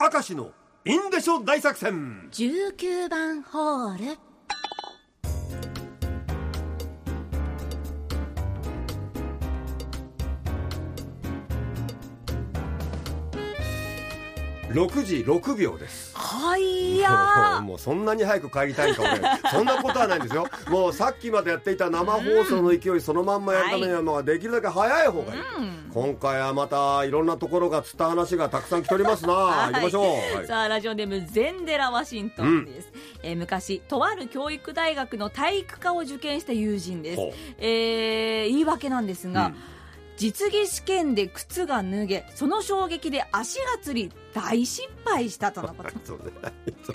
明石のインデショ大作戦。19番ホール。6時6秒ですはいや もうそんなに早く帰りたいんか俺。そんなことはないんですよ。もうさっきまでやっていた生放送の勢いそのまんまやるためにはまあできるだけ早い方がいい、うん。今回はまたいろんなところがつった話がたくさん来ておりますな、はい。行きましょう、はい。さあラジオネームゼンデラワシントン。です、えー昔とある教育大学の体育科を受験した友人です。えー言い訳なんですが、うん実技試験で靴が脱げその衝撃で足がつり大失敗したとのこと。そうね。ち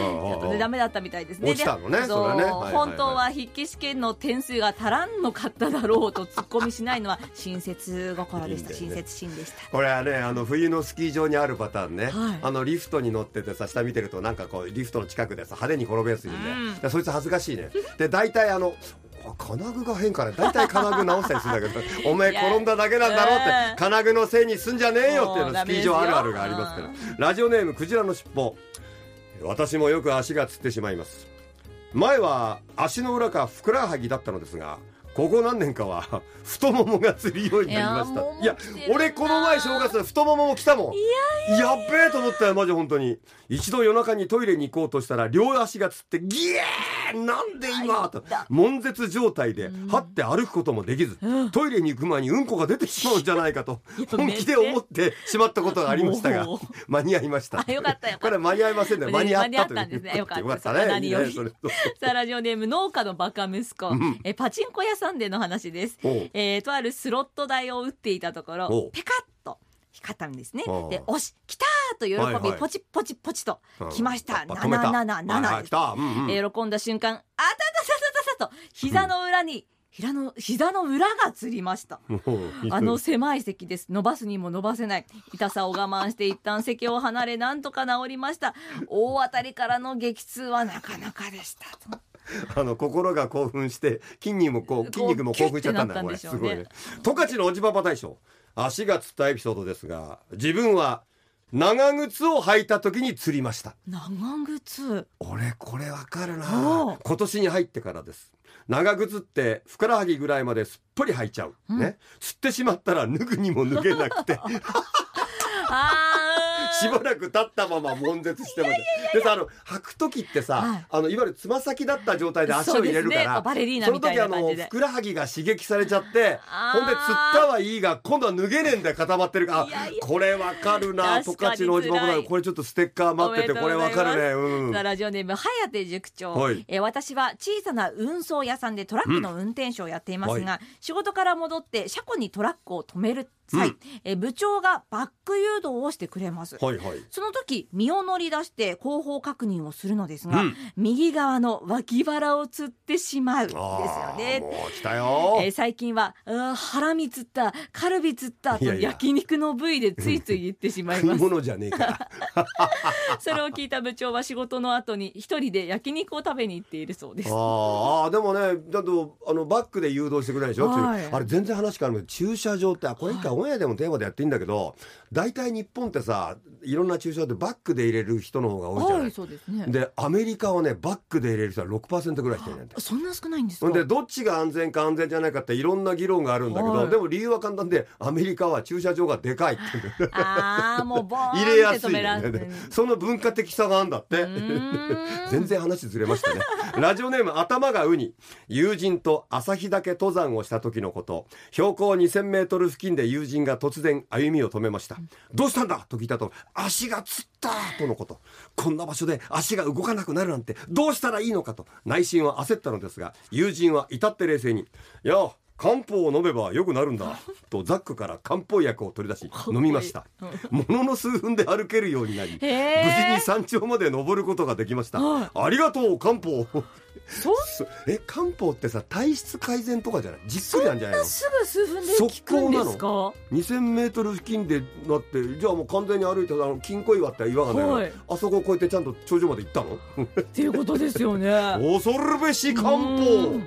ょっとねダメだったみたいですね。落ちたのねね。本当は筆記試験の点数が足らんのかっただろうと突っ込みしないのは 親切心でした。ね。親切心でした。これはねあの冬のスキー場にあるパターンね、はい。あのリフトに乗っててさ下見てるとなんかこうリフトの近くでさ派手に転ぶやついるんで、うん。でそいつ恥ずかしいね。で大体あのあ金具が変かね。大体金具直したりするんだけど お前転んだだけなんだろうってうん。金具のせいにすんじゃねえよっていうのスキー場あるあるがありますから。ラジオネームクジラの尻尾。私もよく足がつってしまいます。前は足の裏かふくらはぎだったのですがここ何年かは太ももがつるようになりました。いや俺この前正月で太ももも来たもん。やっべえと思ったよマジ本当に。一度夜中にトイレに行こうとしたら両足がつってギエーなんで今？と悶絶状態ではって歩くこともできずトイレに行く前にうんこが出てしまうんじゃないかと や本気で思ってしまったことがありましたが間に合いました。あよかったよこれ間に合いませんね。間に合ったという。間に合ったんですね。よかった。ね。それさあラジオネーム農家のバカ息子、ん。えパチンコ屋さんでの話です。えーとあるスロット台を打っていたとこおろう。ペカッと光ったんですね。でおし来たーと喜び、はいはいポチポチポチとうん来ました。七七はい七です。喜んだ瞬間あたたたたたたと膝の裏に、膝の膝の裏がつりました。あの狭い席です。伸ばすにも伸ばせない。痛さを我慢して一旦席を離れ、なんとか治りました。大当たりからの激痛はなかなかでした。あの心が興奮して筋肉もこう筋肉も興奮しちゃったんだこれねすごいね十勝のおじパパ大将足がつったエピソードですが自分は長靴を履いた時に釣りました。長靴。俺これわかるおなう。今年に入ってからです。長靴ってふくらはぎぐらいまですっぽり履いちゃう、うん。ね。釣ってしまったら脱ぐにも脱げなくて。あ しばらく経ったまま悶絶してますでさあの履く時ってさ、はい。あのいわゆるつま先だった状態で足を入れるからねその時あのふくらはぎが刺激されちゃってほんで釣ったはいいが今度は脱げねえんだよ固まってるか。らこれわかるな十勝のおじパパ辛い。これちょっとステッカー待っててこれわかるね。うん。ラジオネーム颯塾長、はい。えー私は小さな運送屋さんでトラックの運転手をやってい。ますが、仕事から戻って車庫にトラックを止める際、うんえー部長がバック誘導をしてくれます、はい。はい。その時身を乗り出して後方確認をするのですが、うん。右側の脇腹をつってしまうんですよね。もう来たよ。えー最近はうわハラミ釣ったカルビ釣ったと焼肉の部位でついつい言ってしまいます。物じゃねえから。それを聞いた部長は仕事の後に一人で焼肉を食べに行っているそうです。あーあーでもねだとあのバックで誘導してくれないでしょ、はい。あれ全然話変わるけど駐車場ってあこれ一回はいオンエアでもテーマでやっていいんだけど大体日本ってさいろんな駐車場でバックで入れる人の方が多いじゃなはいいそうですね。でアメリカはねバックで入れる人は6%ぐらいしてるんだよ。そんな少ないんですか？でどっちが安全か安全じゃないかっていろんな議論があるんだけど、はい。でも理由は簡単でアメリカは駐車場がでかいって。ああもうボーン入れやすいね。その文化的さがあるんだって。全然話ずれましたね。ラジオネーム頭がウニ。友人と旭岳登山をした時のこと。標高2000メートル付近で友人が突然歩みを止めました。どうしたんだ？と聞いたと足がつった！とのこと。こんな場所で足が動かなくなるなんてどうしたらいいのかと内心は焦ったのですが友人は至って冷静に「いや漢方を飲めば良くなるんだ」とザックから漢方薬を取り出し飲みました。ものの数分で歩けるようになり無事に山頂まで登ることができました、はい。ありがとう漢方そえ漢方ってさ体質改善とかじゃない？じっくりなんじゃないの？なすぐ数分で効くんですか？2000メートル付近でなってじゃあもう完全に歩いてあの金庫岩って岩がね、はい。あそこを越えてちゃんと頂上まで行ったの？っていうことですよね。恐るべし漢う方ん